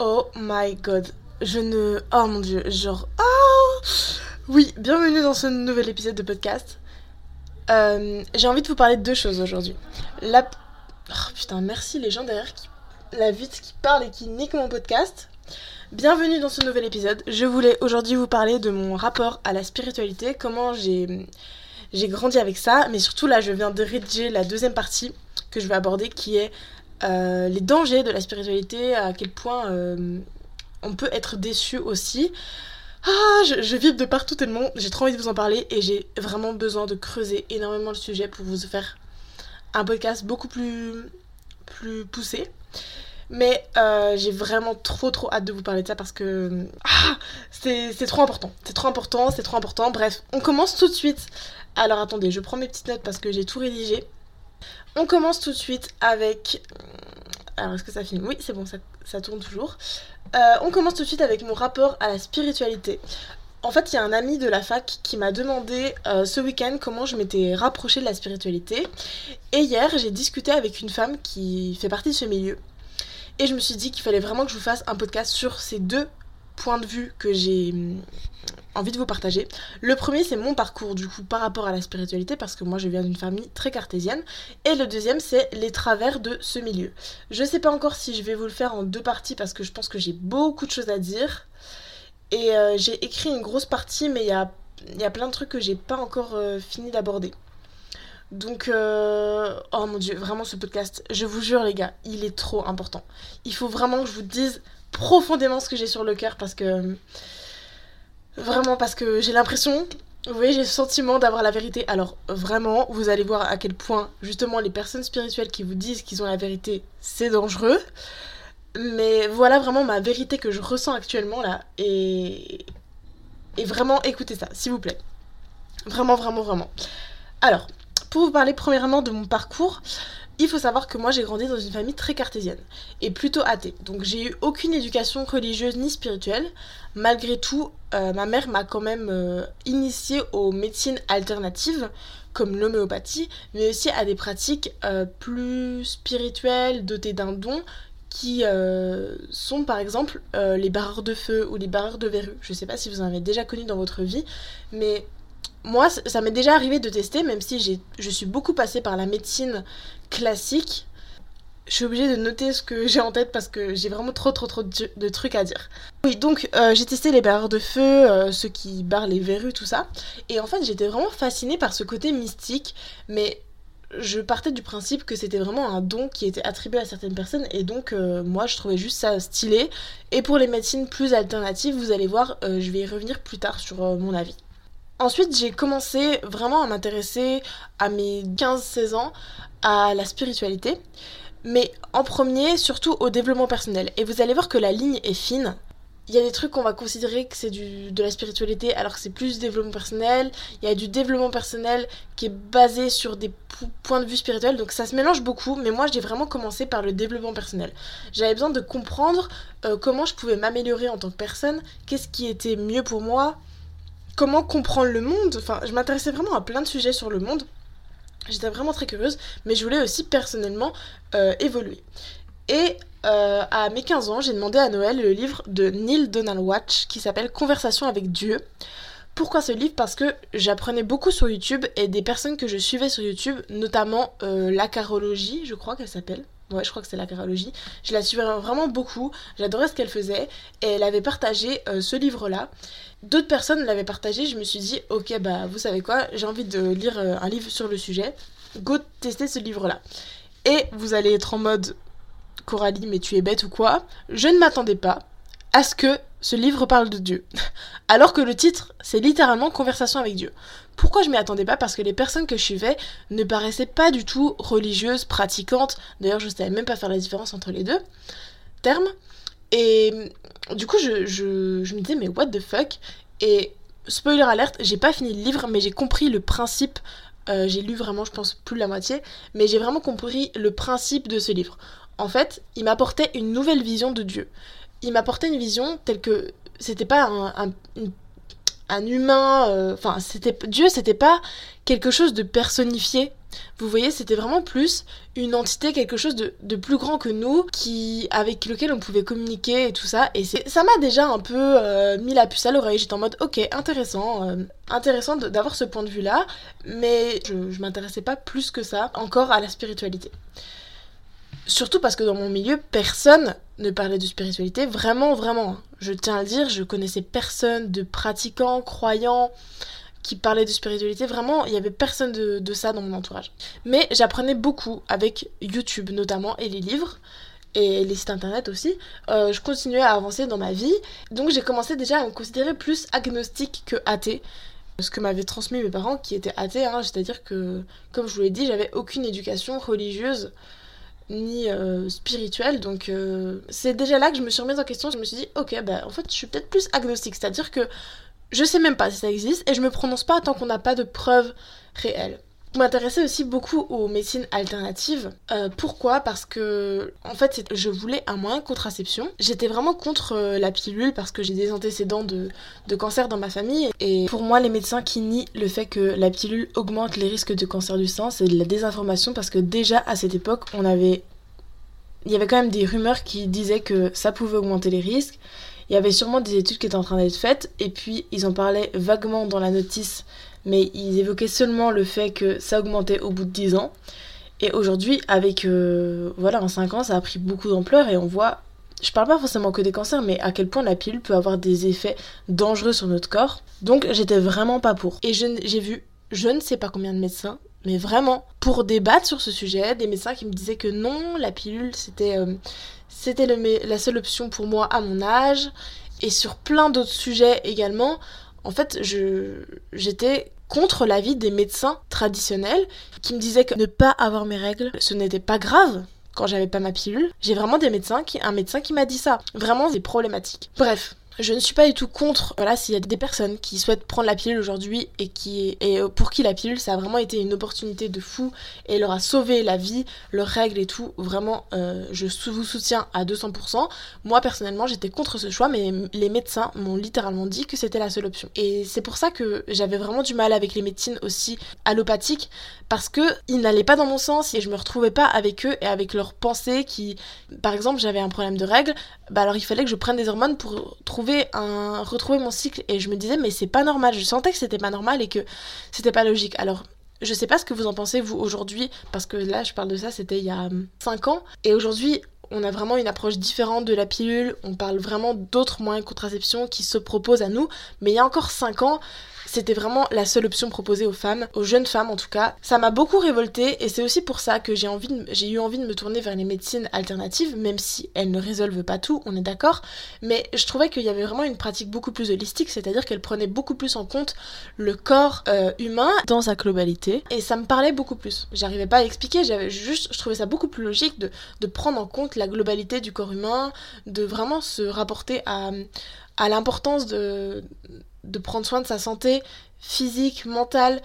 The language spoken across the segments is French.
Oh my god. Je ne. Oh mon dieu. Genre. Oh Oui, bienvenue dans ce nouvel épisode de podcast. Euh, J'ai envie de vous parler de deux choses aujourd'hui. La. Oh putain, merci les gens derrière qui. La vite qui parle et qui nique mon podcast. Bienvenue dans ce nouvel épisode. Je voulais aujourd'hui vous parler de mon rapport à la spiritualité, comment j'ai j'ai grandi avec ça, mais surtout là je viens de rédiger la deuxième partie que je vais aborder qui est euh, les dangers de la spiritualité, à quel point euh, on peut être déçu aussi. Ah, je, je vibre de partout tellement j'ai trop envie de vous en parler et j'ai vraiment besoin de creuser énormément le sujet pour vous faire un podcast beaucoup plus, plus poussé. Mais euh, j'ai vraiment trop trop hâte de vous parler de ça parce que ah, c'est trop important. C'est trop important, c'est trop important. Bref, on commence tout de suite. Alors attendez, je prends mes petites notes parce que j'ai tout rédigé. On commence tout de suite avec... Alors est-ce que ça finit? Oui, c'est bon, ça, tourne toujours. Euh, on commence tout de suite avec mon rapport à la spiritualité. En fait, il y a un ami de la fac qui m'a demandé euh, ce week-end comment je m'étais rapprochée de la spiritualité. Et hier, j'ai discuté avec une femme qui fait partie de ce milieu. Et je me suis dit qu'il fallait vraiment que je vous fasse un podcast sur ces deux points de vue que j'ai envie de vous partager. Le premier, c'est mon parcours du coup par rapport à la spiritualité parce que moi je viens d'une famille très cartésienne. Et le deuxième, c'est les travers de ce milieu. Je sais pas encore si je vais vous le faire en deux parties parce que je pense que j'ai beaucoup de choses à dire. Et euh, j'ai écrit une grosse partie, mais il y a, y plein de trucs que j'ai pas encore euh, fini d'aborder. Donc, euh, oh mon dieu, vraiment ce podcast, je vous jure les gars, il est trop important. Il faut vraiment que je vous dise profondément ce que j'ai sur le cœur parce que... Vraiment parce que j'ai l'impression, vous voyez, j'ai le sentiment d'avoir la vérité. Alors vraiment, vous allez voir à quel point justement les personnes spirituelles qui vous disent qu'ils ont la vérité, c'est dangereux. Mais voilà vraiment ma vérité que je ressens actuellement là. Et, et vraiment, écoutez ça, s'il vous plaît. Vraiment, vraiment, vraiment. Alors, pour vous parler premièrement de mon parcours, il faut savoir que moi j'ai grandi dans une famille très cartésienne et plutôt athée. Donc j'ai eu aucune éducation religieuse ni spirituelle. Malgré tout, euh, ma mère m'a quand même euh, initiée aux médecines alternatives comme l'homéopathie, mais aussi à des pratiques euh, plus spirituelles, dotées d'un don, qui sont par exemple les barreurs de feu ou les barreurs de verrues. Je ne sais pas si vous en avez déjà connu dans votre vie, mais moi, ça m'est déjà arrivé de tester, même si je suis beaucoup passée par la médecine classique. Je suis obligée de noter ce que j'ai en tête parce que j'ai vraiment trop trop trop de, trucs à dire. Oui, donc euh, j'ai testé les barreurs de feu, euh, ceux qui barrent les verrues, tout ça. Et en fait, j'étais vraiment fascinée par ce côté mystique, mais je partais du principe que c'était vraiment un don qui était attribué à certaines personnes et donc euh, moi je trouvais juste ça stylé. Et pour les médecines plus alternatives, vous allez voir, je vais y revenir plus tard sur mon avis. Ensuite, j'ai commencé vraiment à m'intéresser à mes 15-16 ans à la spiritualité, mais en premier, surtout au développement personnel. Et vous allez voir que la ligne est fine. Il y a des trucs qu'on va considérer que c'est de la spiritualité alors que c'est plus développement personnel. Il y a du développement personnel qui est basé sur des points de vue spirituels. Donc ça se mélange beaucoup. Mais moi j'ai vraiment commencé par le développement personnel. J'avais besoin de comprendre euh, comment je pouvais m'améliorer en tant que personne. Qu'est-ce qui était mieux pour moi comment comprendre le monde. Enfin, je m'intéressais vraiment à plein de sujets sur le monde. J'étais vraiment très curieuse, mais je voulais aussi personnellement euh, évoluer. Et euh, à mes 15 ans, j'ai demandé à Noël le livre de Neil Donald Watch qui s'appelle Conversation avec Dieu. Pourquoi ce livre? Parce que j'apprenais beaucoup sur YouTube et des personnes que je suivais sur YouTube, notamment euh, la carologie, je crois qu'elle s'appelle. Ouais, je crois que c'est la carologie. Je la suivais vraiment beaucoup, j'adorais ce qu'elle faisait. Et elle avait partagé ce livre-là. D'autres personnes l'avaient partagé, je me suis dit, ok, bah vous savez quoi, j'ai envie de lire euh, un livre sur le sujet, go tester ce livre-là. Et vous allez être en mode, Coralie, mais tu es bête ou quoi? Je ne m'attendais pas à ce que ce livre parle de Dieu. Alors que le titre, c'est littéralement Conversation avec Dieu. Pourquoi je m'y attendais pas? Parce que les personnes que je suivais ne paraissaient pas du tout religieuses, pratiquantes. D'ailleurs, je ne savais même pas faire la différence entre les deux termes. Et du coup, je, je, me disais, mais what the fuck? Et spoiler alerte, j'ai pas fini le livre, mais j'ai compris le principe. Euh, j'ai lu vraiment, je pense, plus de la moitié, mais j'ai vraiment compris le principe de ce livre. En fait, il m'apportait une nouvelle vision de Dieu. Il m'apportait une vision telle que c'était pas un, un, humain. Euh, enfin, c'était Dieu, c'était pas quelque chose de personnifié. Vous voyez, c'était vraiment plus une entité, quelque chose de, plus grand que nous, qui avec lequel on pouvait communiquer et tout ça. Et ça m'a déjà un peu euh, mis la puce à l'oreille. J'étais en mode, ok, intéressant, euh, intéressant d'avoir ce point de vue-là, mais je, je m'intéressais pas plus que ça encore à la spiritualité. Surtout parce que dans mon milieu, personne ne parlait de spiritualité, vraiment, vraiment. Je tiens à le dire, je connaissais personne de pratiquants, croyants, qui parlait de spiritualité. Vraiment, il y avait personne de, ça dans mon entourage. Mais j'apprenais beaucoup avec YouTube notamment et les livres et les sites internet aussi. Euh, je continuais à avancer dans ma vie. Donc j'ai commencé déjà à me considérer plus agnostique que athée. Ce que m'avaient transmis mes parents qui étaient athées, hein. c'est-à-dire que, comme je vous l'ai dit, j'avais aucune éducation religieuse ni euh, spirituelle. Donc euh, c'est déjà là que je me suis remise en question. Je me suis dit, ok, bah en fait, je suis peut-être plus agnostique. C'est-à-dire que je sais même pas si ça existe et je me prononce pas tant qu'on n'a pas de preuves réelles. Je m'intéressais aussi beaucoup aux médecines alternatives. Euh, pourquoi? Parce que, en fait, je voulais un moyen de contraception. J'étais vraiment contre euh, la pilule parce que j'ai des antécédents de, de, cancer dans ma famille. Et pour moi, les médecins qui nient le fait que la pilule augmente les risques de cancer du sein, c'est de la désinformation parce que déjà à cette époque, on avait. Il y avait quand même des rumeurs qui disaient que ça pouvait augmenter les risques il y avait sûrement des études qui étaient en train d'être faites, et puis ils en parlaient vaguement dans la notice, mais ils évoquaient seulement le fait que ça augmentait au bout de 10 ans. Et aujourd'hui, avec, euh, voilà, en 5 ans, ça a pris beaucoup d'ampleur, et on voit, je parle pas forcément que des cancers, mais à quel point la pilule peut avoir des effets dangereux sur notre corps. Donc j'étais vraiment pas pour. Et j'ai vu je ne sais pas combien de médecins mais vraiment, pour débattre sur ce sujet, des médecins qui me disaient que non, la pilule, c'était euh, c'était la seule option pour moi à mon âge. Et sur plein d'autres sujets également, en fait, j'étais contre l'avis des médecins traditionnels qui me disaient que ne pas avoir mes règles, ce n'était pas grave quand j'avais pas ma pilule. J'ai vraiment des médecins qui, un médecin qui m'a dit ça. Vraiment, c'est problématique. Bref, je ne suis pas du tout contre, voilà, s'il y a des personnes qui souhaitent prendre la pilule aujourd'hui et qui et pour qui la pilule ça a vraiment été une opportunité de fou et leur a sauvé la vie, leurs règles et tout, vraiment euh, je vous soutiens à 200%. Moi personnellement j'étais contre ce choix mais les médecins m'ont littéralement dit que c'était la seule option. Et c'est pour ça que j'avais vraiment du mal avec les médecines aussi allopathiques parce que ils n'allaient pas dans mon sens et je me retrouvais pas avec eux et avec leurs pensées qui par exemple j'avais un problème de règles, bah alors il fallait que je prenne des hormones pour trouver retrouver mon cycle et je me disais mais c'est pas normal, je sentais que c'était pas normal et que c'était pas logique. Alors je sais pas ce que vous en pensez vous aujourd'hui parce que là je parle de ça c'était il y a 5 ans et aujourd'hui on a vraiment une approche différente de la pilule, on parle vraiment d'autres moyens de contraception qui se proposent à nous, mais il y a encore 5 ans, c'était vraiment la seule option proposée aux femmes, aux jeunes femmes en tout cas. Ça m'a beaucoup révoltée et c'est aussi pour ça que j'ai eu envie de me tourner vers les médecines alternatives, même si elles ne résolvent pas tout, on est d'accord. Mais je trouvais qu'il y avait vraiment une pratique beaucoup plus holistique, c'est-à-dire qu'elle prenait beaucoup plus en compte le corps euh, humain dans sa globalité et ça me parlait beaucoup plus. J'arrivais pas à expliquer, j'avais juste, je trouvais ça beaucoup plus logique de, de prendre en compte la globalité du corps humain, de vraiment se rapporter à, à l'importance de de prendre soin de sa santé physique, mentale,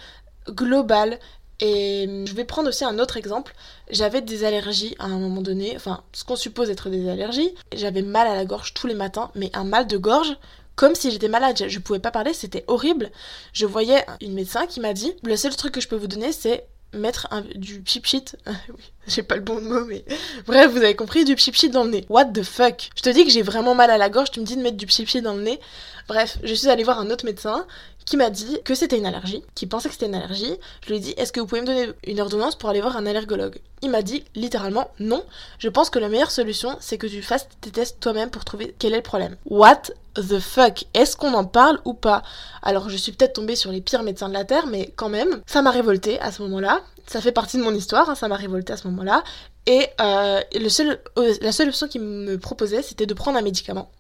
globale. Et je vais prendre aussi un autre exemple. J'avais des allergies à un moment donné, enfin ce qu'on suppose être des allergies. J'avais mal à la gorge tous les matins, mais un mal de gorge comme si j'étais malade. Je, pouvais pas parler, c'était horrible. Je voyais une médecin qui m'a dit le seul truc que je peux vous donner, c'est mettre du chip oui, j'ai pas le bon mot, mais bref, vous avez compris, du chip dans le nez. What the fuck? Je te dis que j'ai vraiment mal à la gorge, tu me dis de mettre du chip dans le nez. Bref, je suis allée voir un autre médecin qui m'a dit que c'était une allergie, qui pensait que c'était une allergie. Je lui ai dit Est-ce que vous pouvez me donner une ordonnance pour aller voir un allergologue? Il m'a dit littéralement non. Je pense que la meilleure solution, c'est que tu fasses tes tests toi-même pour trouver quel est le problème. What the fuck? Est-ce qu'on en parle ou pas? Alors, je suis peut-être tombée sur les pires médecins de la Terre, mais quand même, ça m'a révolté à ce moment-là. Ça fait partie de mon histoire, hein, ça m'a révolté à ce moment-là. Et euh, euh, la seule option qu'il me proposait, c'était de prendre un médicament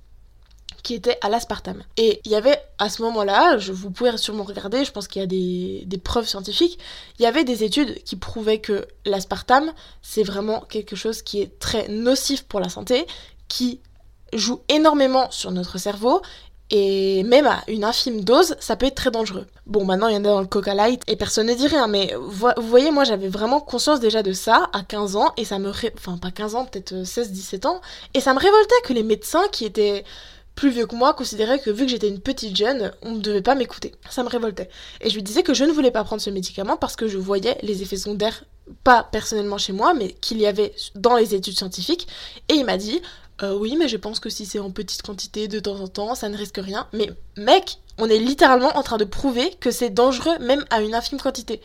qui était à l'aspartame. Et il y avait à ce moment-là, vous pouvez sûrement regarder, je pense qu'il y a des, des, preuves scientifiques, il y avait des études qui prouvaient que l'aspartame, c'est vraiment quelque chose qui est très nocif pour la santé, qui joue énormément sur notre cerveau et même à une infime dose, ça peut être très dangereux. Bon, maintenant il y en a dans le Coca Light et personne ne dit rien, mais vous voyez, moi j'avais vraiment conscience déjà de ça à 15 ans et ça me. Enfin, pas 15 ans, peut-être 16-17 ans, et ça me révoltait que les médecins qui étaient plus vieux que moi considérait que vu que j'étais une petite jeune, on ne devait pas m'écouter. Ça me révoltait. Et je lui disais que je ne voulais pas prendre ce médicament parce que je voyais les effets secondaires, pas personnellement chez moi, mais qu'il y avait dans les études scientifiques. Et il m'a dit, euh, oui, mais je pense que si c'est en petite quantité de temps en temps, ça ne risque rien. Mais mec, on est littéralement en train de prouver que c'est dangereux même à une infime quantité.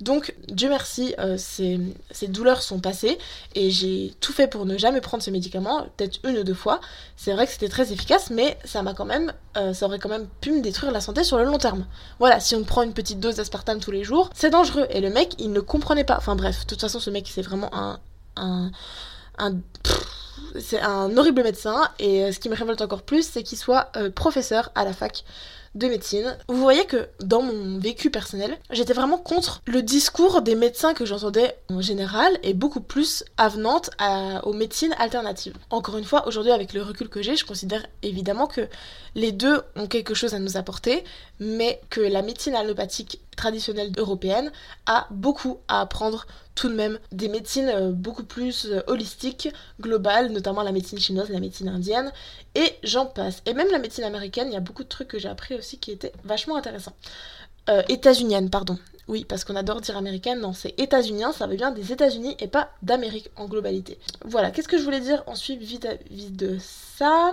Donc, Dieu merci, euh, ces, douleurs sont passées et j'ai tout fait pour ne jamais prendre ce médicament, peut-être une ou deux fois. C'est vrai que c'était très efficace, mais ça m'a quand même, euh, ça aurait quand même pu me détruire la santé sur le long terme. Voilà, si on prend une petite dose d'aspartame tous les jours, c'est dangereux. Et le mec, il ne comprenait pas. Enfin bref, de toute façon, ce mec, c'est vraiment un, un, un c'est un horrible médecin et euh, ce qui me révolte encore plus, c'est qu'il soit professeur à la fac de médecine. Vous voyez que dans mon vécu personnel, j'étais vraiment contre le discours des médecins que j'entendais en général et beaucoup plus avenante aux médecines alternatives. Encore une fois, aujourd'hui avec le recul que j'ai, je considère évidemment que les deux ont quelque chose à nous apporter, mais que la médecine allopathique traditionnelle européenne a beaucoup à apprendre tout de même des médecines euh, beaucoup plus euh, holistiques, globales, notamment la médecine chinoise, la médecine indienne, et j'en passe. Et même la médecine américaine, il y a beaucoup de trucs que j'ai appris aussi qui étaient vachement intéressants. Euh, états-unienne, pardon. Oui, parce qu'on adore dire américaine, non, c'est états-unien, ça veut bien des États-Unis et pas d'Amérique en globalité. Voilà, qu'est-ce que je voulais dire ensuite vis-à-vis de ça?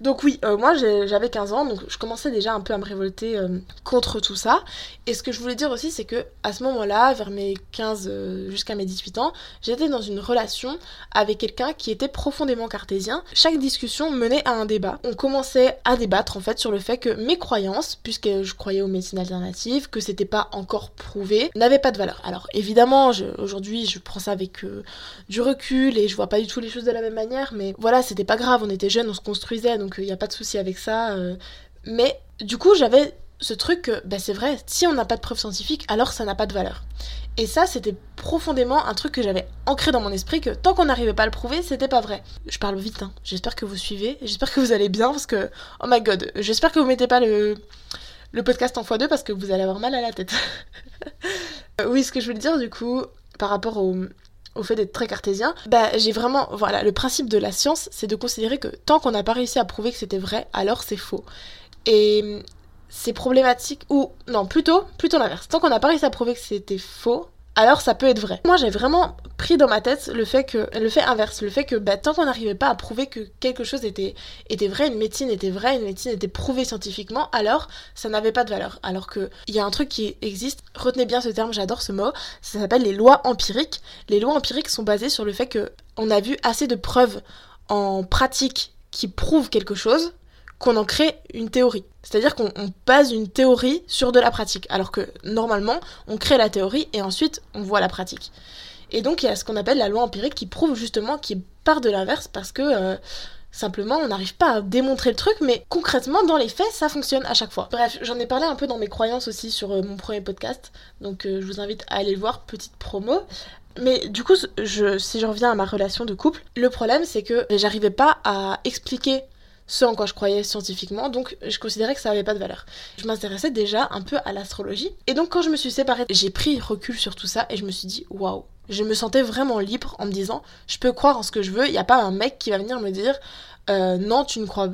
Donc oui, euh, moi j'avais 15 ans, donc je commençais déjà un peu à me révolter euh, contre tout ça. Et ce que je voulais dire aussi, c'est que à ce moment-là, vers mes 15 euh, jusqu'à mes 18 ans, j'étais dans une relation avec quelqu'un qui était profondément cartésien. Chaque discussion menait à un débat. On commençait à débattre en fait sur le fait que mes croyances, puisque je croyais aux médecines alternatives, que c'était pas encore prouvé, n'avait pas de valeur. Alors évidemment, aujourd'hui, je prends ça avec euh, du recul et je vois pas du tout les choses de la même manière, mais voilà, c'était pas grave, on était jeunes, on se construisait, donc il euh, n'y a pas de souci avec ça. Euh. mais du coup, j'avais ce truc que, bah, c'est vrai, si on n'a pas de preuves scientifiques, alors ça n'a pas de valeur. Et ça, c'était profondément un truc que j'avais ancré dans mon esprit que tant qu'on n'arrivait pas à le prouver, c'était pas vrai. Je parle vite, hein. J'espère que vous suivez, j'espère que vous allez bien parce que, oh my god, j'espère que vous mettez pas le, le podcast en x2 parce que vous allez avoir mal à la tête. Euh, oui, ce que je voulais dire du coup, par rapport au, au fait d'être très cartésien, bah j'ai vraiment, voilà, le principe de la science, c'est de considérer que tant qu'on n'a pas réussi à prouver que c'était vrai, alors c'est faux. Et c'est problématique, ou non, plutôt, plutôt l'inverse. Tant qu'on n'a pas réussi à prouver que c'était faux, alors ça peut être vrai. Moi j'ai vraiment pris dans ma tête le fait que le fait inverse, le fait que bah, tant qu'on n'arrivait pas à prouver que quelque chose était était vrai, une médecine était vraie, une médecine était prouvée scientifiquement, alors ça n'avait pas de valeur. Alors que il y a un truc qui existe, retenez bien ce terme, j'adore ce mot, ça s'appelle les lois empiriques. Les lois empiriques sont basées sur le fait que on a vu assez de preuves en pratique qui prouvent quelque chose qu'on en crée une théorie. C'est-à-dire qu'on base une théorie sur de la pratique, alors que normalement, on crée la théorie et ensuite on voit la pratique. Et donc il y a ce qu'on appelle la loi empirique qui prouve justement, qui part de l'inverse parce que euh, simplement on n'arrive pas à démontrer le truc, mais concrètement dans les faits ça fonctionne à chaque fois. Bref, j'en ai parlé un peu dans mes croyances aussi sur euh, mon premier podcast, donc euh, je vous invite à aller le voir, petite promo. Mais du coup, si je reviens à ma relation de couple, le problème c'est que j'arrivais pas à expliquer ce en quoi je croyais scientifiquement, donc je considérais que ça avait pas de valeur. Je m'intéressais déjà un peu à l'astrologie, et donc quand je me suis séparée, j'ai pris recul sur tout ça et je me suis dit waouh, je me sentais vraiment libre en me disant je peux croire en ce que je veux, il n'y a pas un mec qui va venir me dire euh, non, tu ne, crois,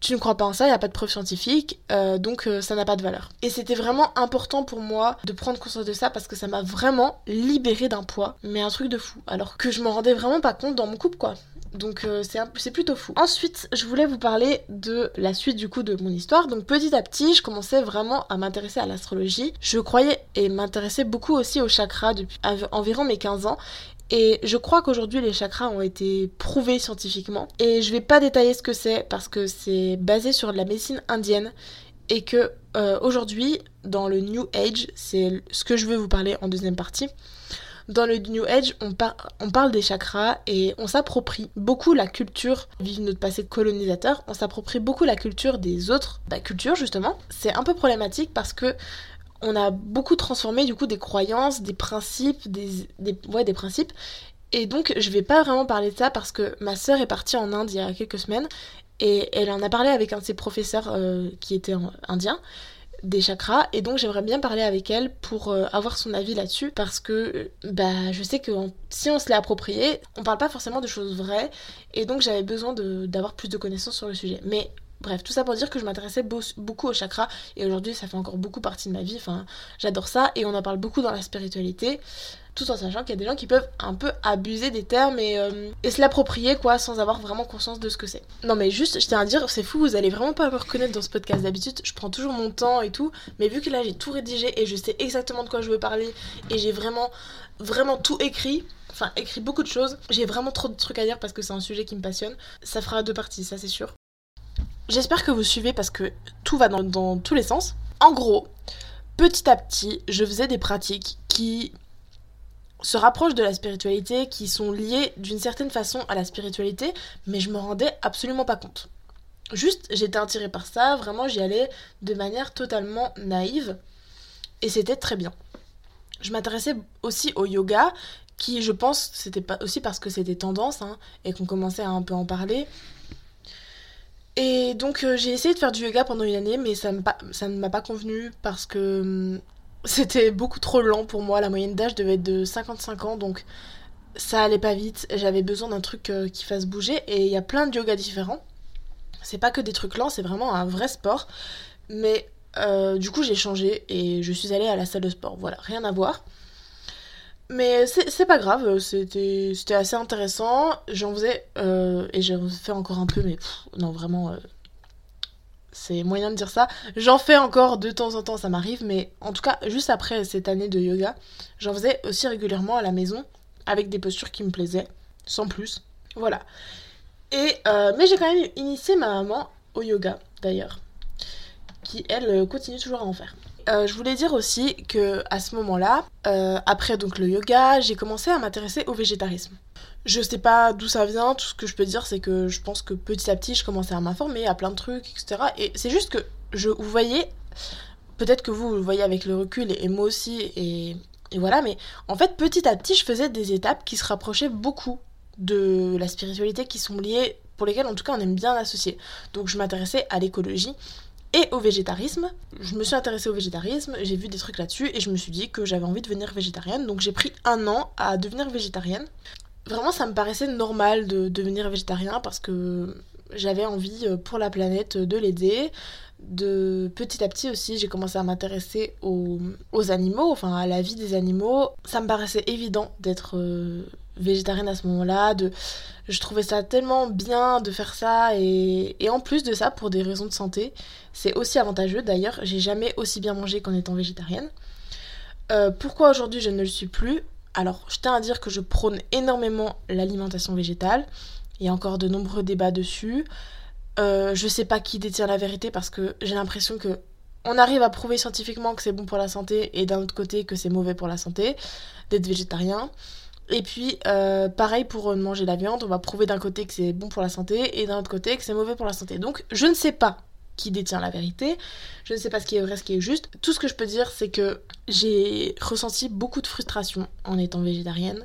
tu ne crois pas en ça, il n'y a pas de preuve scientifique, euh, donc euh, ça n'a pas de valeur. Et c'était vraiment important pour moi de prendre conscience de ça parce que ça m'a vraiment libéré d'un poids, mais un truc de fou. Alors que je m'en rendais vraiment pas compte dans mon couple, quoi. Donc euh, c'est plutôt fou. Ensuite, je voulais vous parler de la suite du coup de mon histoire. Donc petit à petit, je commençais vraiment à m'intéresser à l'astrologie. Je croyais et m'intéressais beaucoup aussi aux chakras depuis environ mes 15 ans. Et je crois qu'aujourd'hui les chakras ont été prouvés scientifiquement. Et je vais pas détailler ce que c'est parce que c'est basé sur de la médecine indienne et que euh, aujourd'hui dans le New Age, c'est ce que je veux vous parler en deuxième partie. Dans le New Age, on, parle des chakras et on s'approprie beaucoup la culture, vive notre passé colonisateur, on s'approprie beaucoup la culture des autres bah, cultures justement. C'est un peu problématique parce que on a beaucoup transformé du coup des croyances, des principes, des, des, ouais, des principes. Et donc je vais pas vraiment parler de ça parce que ma sœur est partie en Inde il y a quelques semaines et elle en a parlé avec un de ses professeurs euh, qui était indien des chakras et donc j'aimerais bien parler avec elle pour euh, avoir son avis là-dessus parce que euh, bah je sais que si on se l'est approprié on parle pas forcément de choses vraies et donc j'avais besoin d'avoir plus de connaissances sur le sujet. Mais Bref, tout ça pour dire que je m'intéressais beaucoup au chakra et aujourd'hui ça fait encore beaucoup partie de ma vie. Enfin, j'adore ça et on en parle beaucoup dans la spiritualité, tout en sachant qu'il y a des gens qui peuvent un peu abuser des termes et, euh, et se l'approprier quoi sans avoir vraiment conscience de ce que c'est. Non mais juste, je tiens à dire, c'est fou, vous allez vraiment pas me reconnaître dans ce podcast d'habitude. Je prends toujours mon temps et tout, mais vu que là j'ai tout rédigé et je sais exactement de quoi je veux parler et j'ai vraiment, vraiment tout écrit enfin écrit beaucoup de choses. J'ai vraiment trop de trucs à dire parce que c'est un sujet qui me passionne. Ça fera deux parties, ça c'est sûr. J'espère que vous suivez parce que tout va dans, tous les sens. En gros, petit à petit, je faisais des pratiques qui se rapprochent de la spiritualité, qui sont liées d'une certaine façon à la spiritualité, mais je me rendais absolument pas compte. Juste, j'étais attirée par ça, vraiment j'y allais de manière totalement naïve, et c'était très bien. Je m'intéressais aussi au yoga, qui je pense, c'était aussi parce que c'était tendance, hein, et qu'on commençait à un peu en parler, et donc euh, j'ai essayé de faire du yoga pendant une année, mais ça, ne m'a pas convenu parce que hum, c'était beaucoup trop lent pour moi. La moyenne d'âge devait être de 55 ans, donc ça allait pas vite. J'avais besoin d'un truc euh, qui fasse bouger, et il y a plein de yoga différents. C'est pas que des trucs lents, c'est vraiment un vrai sport. Mais euh, du coup j'ai changé et je suis allée à la salle de sport. Voilà, rien à voir. Mais c'est pas grave, c'était assez intéressant. J'en faisais, euh, et j'en fais encore un peu, mais non, vraiment, euh, c'est moyen de dire ça. J'en fais encore de temps en temps, ça m'arrive, mais en tout cas, juste après cette année de yoga, j'en faisais aussi régulièrement à la maison, avec des postures qui me plaisaient, sans plus. Voilà. Et, euh, mais j'ai quand même initié ma maman au yoga, d'ailleurs, qui, elle, continue toujours à en faire. Euh, je voulais dire aussi que à ce moment-là, euh, après donc le yoga, j'ai commencé à m'intéresser au végétarisme. Je sais pas d'où ça vient, tout ce que je peux dire c'est que je pense que petit à petit je commençais à m'informer à plein de trucs, etc. Et c'est juste que je, vous voyez, peut-être que vous, le voyez avec le recul et, moi aussi, et, et voilà, mais en fait petit à petit je faisais des étapes qui se rapprochaient beaucoup de la spiritualité qui sont liées, pour lesquelles en tout cas on aime bien associer. Donc je m'intéressais à l'écologie, et au végétarisme. Je me suis intéressée au végétarisme, j'ai vu des trucs là-dessus et je me suis dit que j'avais envie de devenir végétarienne. Donc j'ai pris un an à devenir végétarienne. Vraiment, ça me paraissait normal de devenir végétarien parce que j'avais envie euh, pour la planète de l'aider. De petit à petit aussi, j'ai commencé à m'intéresser aux, animaux, enfin à la vie des animaux. Ça me paraissait évident d'être euh, végétarienne à ce moment-là, de je trouvais ça tellement bien de faire ça et, en plus de ça pour des raisons de santé, c'est aussi avantageux d'ailleurs, j'ai jamais aussi bien mangé qu'en étant végétarienne. Euh, pourquoi aujourd'hui je ne le suis plus? Alors, je tiens à dire que je prône énormément l'alimentation végétale. Il y a encore de nombreux débats dessus. Euh, je sais pas qui détient la vérité parce que j'ai l'impression que on arrive à prouver scientifiquement que c'est bon pour la santé et d'un autre côté que c'est mauvais pour la santé d'être végétarien. Et puis, euh, pareil pour manger la viande, on va prouver d'un côté que c'est bon pour la santé et d'un autre côté que c'est mauvais pour la santé. Donc, je ne sais pas qui détient la vérité, je ne sais pas ce qui est vrai, ce qui est juste. Tout ce que je peux dire, c'est que j'ai ressenti beaucoup de frustration en étant végétarienne.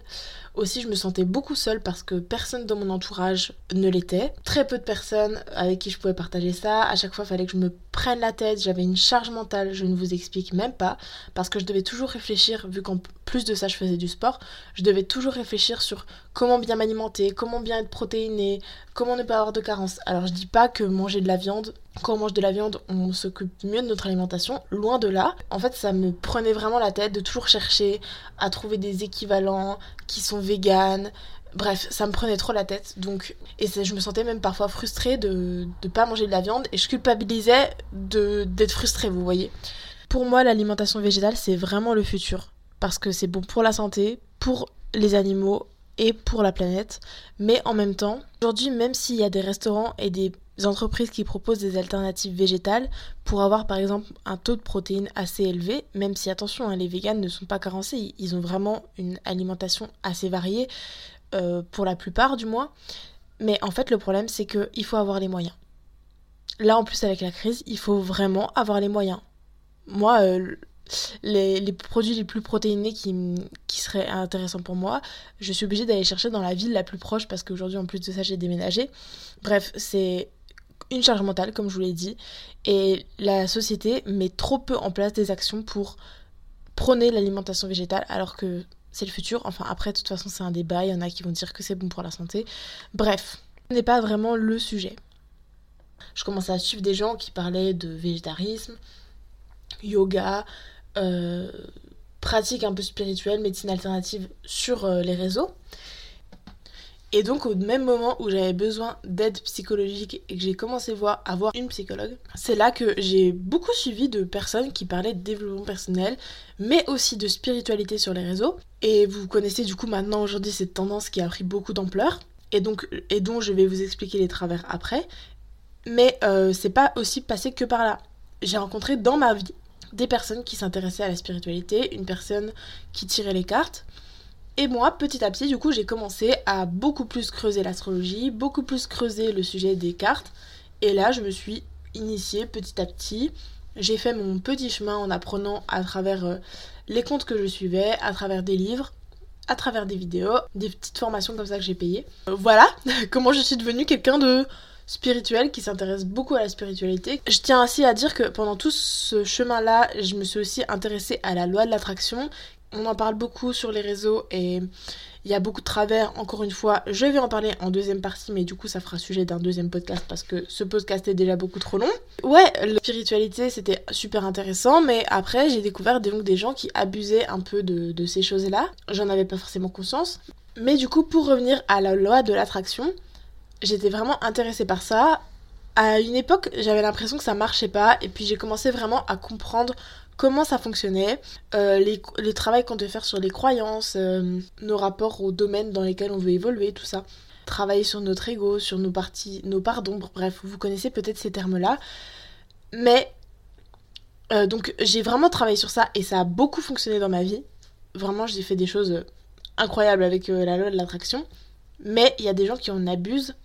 Aussi, je me sentais beaucoup seule parce que personne dans mon entourage ne l'était. Très peu de personnes avec qui je pouvais partager ça. À chaque fois, il fallait que je me prenne la tête. J'avais une charge mentale, je ne vous explique même pas. Parce que je devais toujours réfléchir, vu qu'en plus de ça, je faisais du sport, je devais toujours réfléchir sur comment bien m'alimenter, comment bien être protéinée, comment ne pas avoir de carence. Alors, je dis pas que manger de la viande, quand on mange de la viande, on s'occupe mieux de notre alimentation. Loin de là. En fait, ça me prenait vraiment la tête de toujours chercher à trouver des équivalents qui sont vegan. Bref, ça me prenait trop la tête. Donc, et je me sentais même parfois frustrée de ne pas manger de la viande et je culpabilisais d'être frustrée, vous voyez. Pour moi, l'alimentation végétale, c'est vraiment le futur. Parce que c'est bon pour la santé, pour les animaux et pour la planète. Mais en même temps, aujourd'hui, même s'il y a des restaurants et des entreprises qui proposent des alternatives végétales pour avoir par exemple un taux de protéines assez élevé, même si attention, hein, les véganes ne sont pas carencés, ils ont vraiment une alimentation assez variée, euh, pour la plupart du moins. Mais en fait le problème c'est qu'il faut avoir les moyens. Là en plus avec la crise, il faut vraiment avoir les moyens. Moi, euh, les, produits les plus protéinés qui, qui seraient intéressants pour moi, je suis obligée d'aller chercher dans la ville la plus proche parce qu'aujourd'hui en plus de ça j'ai déménagé. Bref, c'est une charge mentale, comme je vous l'ai dit, et la société met trop peu en place des actions pour prôner l'alimentation végétale, alors que c'est le futur. Enfin, après, de toute façon, c'est un débat, il y en a qui vont dire que c'est bon pour la santé. Bref, ce n'est pas vraiment le sujet. Je commençais à suivre des gens qui parlaient de végétarisme, yoga, euh, pratique un peu spirituelle, médecine alternative sur euh, les réseaux. Et donc au même moment où j'avais besoin d'aide psychologique et que j'ai commencé à voir une psychologue, c'est là que j'ai beaucoup suivi de personnes qui parlaient de développement personnel, mais aussi de spiritualité sur les réseaux. Et vous connaissez du coup maintenant aujourd'hui cette tendance qui a pris beaucoup d'ampleur et donc et dont je vais vous expliquer les travers après. Mais euh, c'est pas aussi passé que par là. J'ai rencontré dans ma vie des personnes qui s'intéressaient à la spiritualité, une personne qui tirait les cartes. Et moi, petit à petit, du coup, j'ai commencé à beaucoup plus creuser l'astrologie, beaucoup plus creuser le sujet des cartes. Et là, je me suis initiée petit à petit. J'ai fait mon petit chemin en apprenant à travers euh, les comptes que je suivais, à travers des livres, à travers des vidéos, des petites formations comme ça que j'ai payées. Euh, voilà comment je suis devenue quelqu'un de spirituel qui s'intéresse beaucoup à la spiritualité. Je tiens ainsi à dire que pendant tout ce chemin-là, je me suis aussi intéressée à la loi de l'attraction. On en parle beaucoup sur les réseaux et il y a beaucoup de travers. Encore une fois, je vais en parler en deuxième partie, mais du coup, ça fera sujet d'un deuxième podcast parce que ce podcast est déjà beaucoup trop long. Ouais, la spiritualité, c'était super intéressant, mais après, j'ai découvert donc des gens qui abusaient un peu de, de ces choses-là. J'en avais pas forcément conscience. Mais du coup, pour revenir à la loi de l'attraction, j'étais vraiment intéressée par ça. À une époque, j'avais l'impression que ça marchait pas, et puis j'ai commencé vraiment à comprendre comment ça fonctionnait, euh, les, les travaux qu'on devait faire sur les croyances, euh, nos rapports aux domaines dans lesquels on veut évoluer, tout ça. Travailler sur notre ego, sur nos parties, nos parts d'ombre, bref, vous connaissez peut-être ces termes-là. Mais euh, donc j'ai vraiment travaillé sur ça et ça a beaucoup fonctionné dans ma vie. Vraiment, j'ai fait des choses incroyables avec la loi de l'attraction. Mais il y a des gens qui en abusent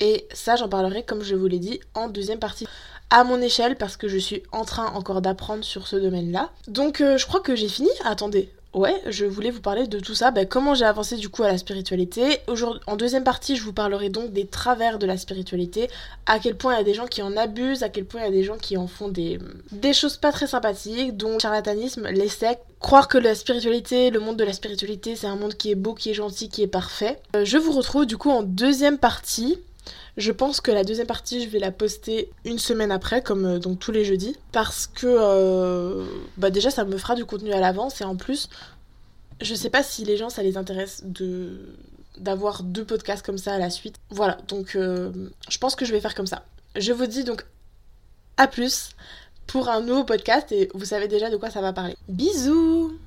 et ça, j'en parlerai, comme je vous l'ai dit, en deuxième partie à mon échelle parce que je suis en train encore d'apprendre sur ce domaine-là. Donc euh, je crois que j'ai fini. Attendez. Ouais, je voulais vous parler de tout ça, bah, comment j'ai avancé du coup à la spiritualité. En deuxième partie, je vous parlerai donc des travers de la spiritualité, à quel point il y a des gens qui en abusent, à quel point il y a des gens qui en font des, choses pas très sympathiques, dont charlatanisme, les sectes, croire que la spiritualité, le monde de la spiritualité, c'est un monde qui est beau, qui est gentil, qui est parfait. Euh, je vous retrouve du coup en deuxième partie je pense que la deuxième partie, je vais la poster une semaine après, comme euh, tous les jeudis, parce que euh, bah déjà ça me fera du contenu à l'avance et en plus, je sais pas si les gens ça les intéresse de d'avoir deux podcasts comme ça à la suite. Voilà, donc euh, je pense que je vais faire comme ça. Je vous dis donc à plus pour un nouveau podcast et vous savez déjà de quoi ça va parler. Bisous